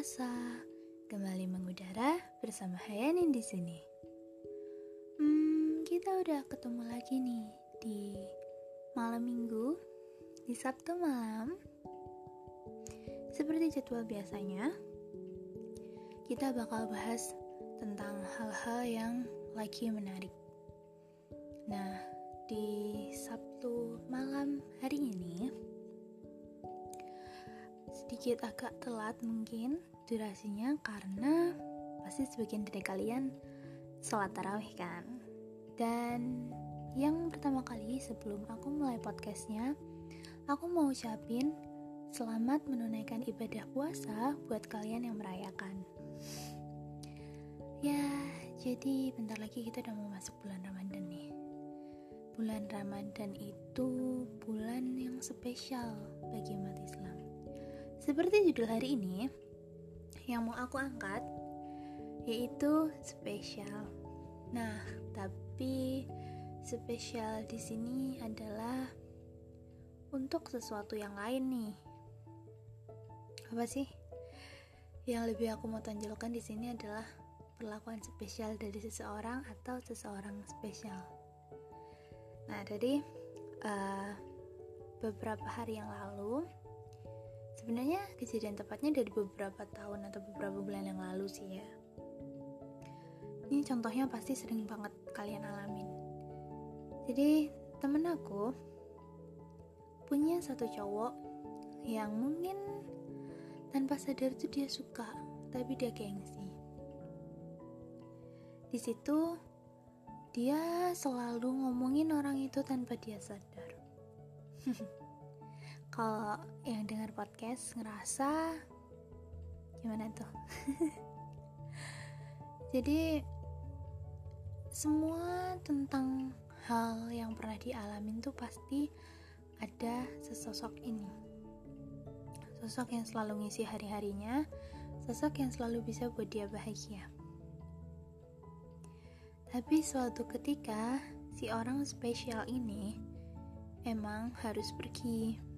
puasa kembali mengudara bersama Hayanin di sini. Hmm, kita udah ketemu lagi nih di malam minggu, di Sabtu malam. Seperti jadwal biasanya, kita bakal bahas tentang hal-hal yang lagi menarik. Sedikit agak telat mungkin durasinya karena pasti sebagian dari kalian sholat tarawih kan. Dan yang pertama kali sebelum aku mulai podcastnya aku mau ucapin selamat menunaikan ibadah puasa buat kalian yang merayakan. Ya jadi bentar lagi kita udah mau masuk bulan Ramadan nih. Bulan Ramadan itu bulan yang spesial bagi umat Islam seperti judul hari ini, yang mau aku angkat yaitu spesial. Nah, tapi spesial di sini adalah untuk sesuatu yang lain nih. Apa sih? Yang lebih aku mau tonjolkan di sini adalah perlakuan spesial dari seseorang atau seseorang spesial. Nah, jadi uh, beberapa hari yang lalu Sebenarnya kejadian tepatnya dari beberapa tahun atau beberapa bulan yang lalu sih ya. Ini contohnya pasti sering banget kalian alamin. Jadi temen aku punya satu cowok yang mungkin tanpa sadar tuh dia suka, tapi dia gengsi. Di situ dia selalu ngomongin orang itu tanpa dia sadar. kalau yang dengar podcast ngerasa gimana tuh? Jadi semua tentang hal yang pernah dialamin tuh pasti ada sesosok ini. Sosok yang selalu ngisi hari-harinya sosok yang selalu bisa buat dia bahagia. Tapi suatu ketika si orang spesial ini emang harus pergi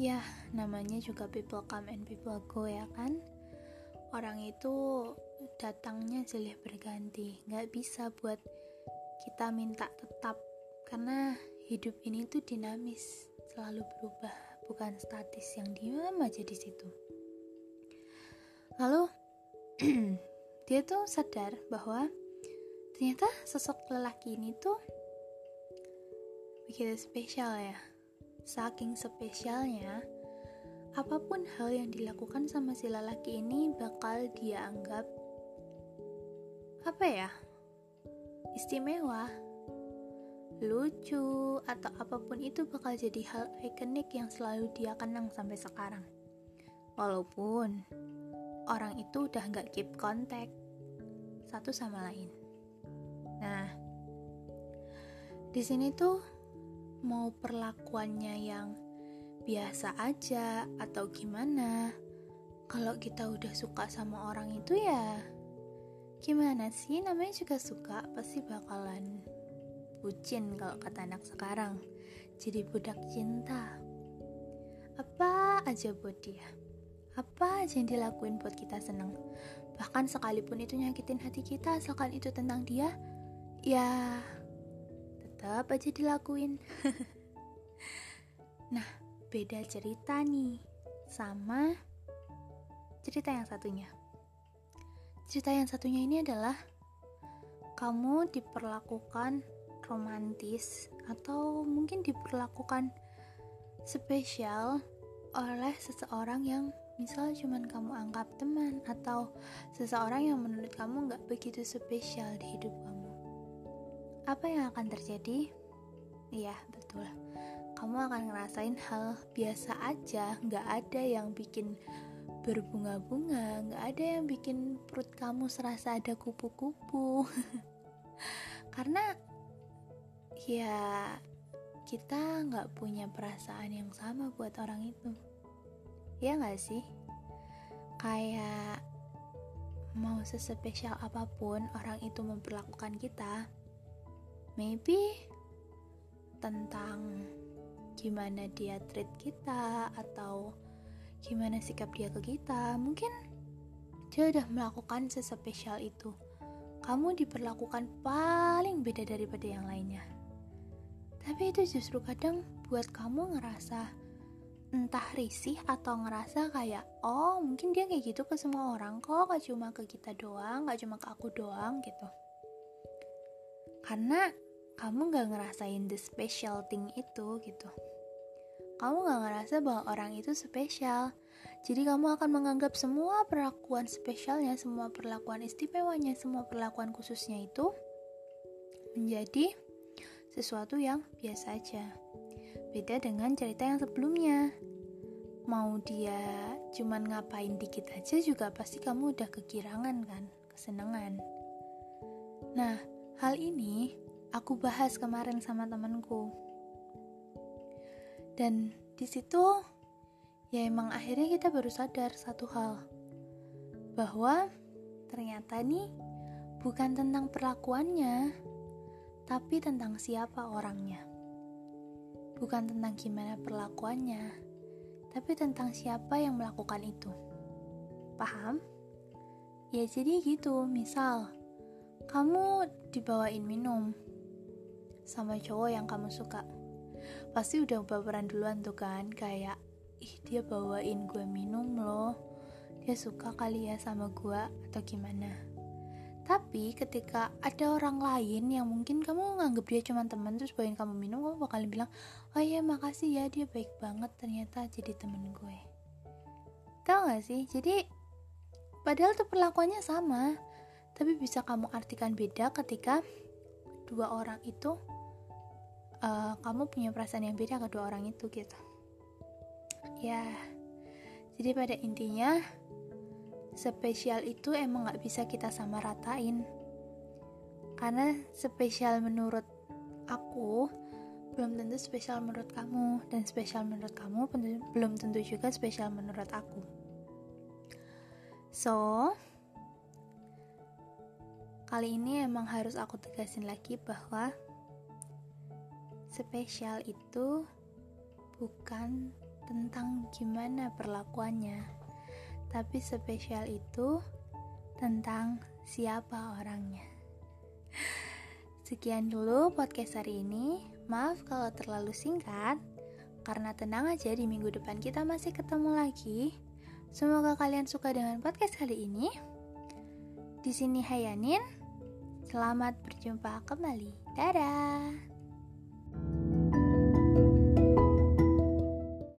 Ya, namanya juga people come and people go ya kan? Orang itu datangnya silih berganti, nggak bisa buat kita minta tetap karena hidup ini tuh dinamis, selalu berubah, bukan statis yang diam aja di situ. Lalu dia tuh sadar bahwa ternyata sosok lelaki ini tuh begitu spesial ya Saking spesialnya, apa pun hal yang dilakukan sama si lelaki ini bakal dia anggap apa ya? Istimewa, lucu, atau apa pun itu bakal jadi hal ikonik yang selalu dia kenang sampai sekarang. Walaupun orang itu udah nggak keep contact satu sama lain. Nah, di sini tuh mau perlakuannya yang biasa aja atau gimana? Kalau kita udah suka sama orang itu ya gimana sih? Namanya juga suka pasti bakalan bucin kalau kata anak sekarang. Jadi budak cinta. Apa aja buat dia? Apa aja yang dilakuin buat kita seneng? Bahkan sekalipun itu nyakitin hati kita asalkan itu tentang dia ya tetap aja dilakuin. nah, beda cerita nih sama cerita yang satunya. Cerita yang satunya ini adalah kamu diperlakukan romantis atau mungkin diperlakukan spesial oleh seseorang yang misal cuman kamu anggap teman atau seseorang yang menurut kamu nggak begitu spesial di hidup kamu apa yang akan terjadi? Iya, betul. Kamu akan ngerasain hal biasa aja, nggak ada yang bikin berbunga-bunga, nggak ada yang bikin perut kamu serasa ada kupu-kupu. Karena ya kita nggak punya perasaan yang sama buat orang itu. Ya nggak sih? Kayak mau sespesial apa pun orang itu memperlakukan kita, maybe tentang gimana dia treat kita atau gimana sikap dia ke kita mungkin dia udah melakukan sespesial itu. Kamu diperlakukan paling beda daripada yang lainnya. Tapi itu justru kadang buat kamu ngerasa entah risih atau ngerasa kayak oh mungkin dia kayak gitu ke semua orang kok gak cuma ke kita doang gak cuma ke aku doang gitu karena kamu gak ngerasain the special thing itu gitu kamu gak ngerasa bahwa orang itu spesial jadi kamu akan menganggap semua perlakuan spesialnya semua perlakuan istimewanya semua perlakuan khususnya itu menjadi sesuatu yang biasa aja Beda dengan cerita yang sebelumnya. Mau dia cuman ngapain dikit aja juga pasti kamu udah kekirangan kan, kesenangan. Nah, hal ini aku bahas kemarin sama temanku. Dan di situ ya emang akhirnya kita baru sadar satu hal. Bahwa ternyata nih bukan tentang perlakuannya, tapi tentang siapa orangnya bukan tentang gimana perlakuannya, tapi tentang siapa yang melakukan itu. Paham? Ya jadi gitu, misal kamu dibawain minum sama cowok yang kamu suka. Pasti udah baperan duluan tuh kan, kayak ih dia bawain gue minum loh. Dia suka kali ya sama gue atau gimana. Tapi ketika ada orang lain yang mungkin kamu nganggep dia cuma teman terus bawain kamu minum, kamu bakal bilang, oh iya makasih ya dia baik banget ternyata jadi temen gue. Tahu gak sih? Jadi padahal tuh perlakuannya sama, tapi bisa kamu artikan beda ketika dua orang itu uh, kamu punya perasaan yang beda ke dua orang itu gitu. Ya, jadi pada intinya spesial itu emang gak bisa kita sama ratain. Karena spesial menurut aku belum tentu spesial menurut kamu. Dan spesial menurut kamu belum tentu juga spesial menurut aku. So kali ini emang harus aku tegasin lagi bahwa spesial itu bukan tentang gimana perlakuannya tapi spesial itu tentang siapa orangnya. Sekian dulu podcast hari ini. Maaf kalau terlalu singkat, karena tenang aja di minggu depan kita masih ketemu lagi. Semoga kalian suka dengan podcast kali ini. Di sini Hayanin. Selamat berjumpa kembali. Dadah.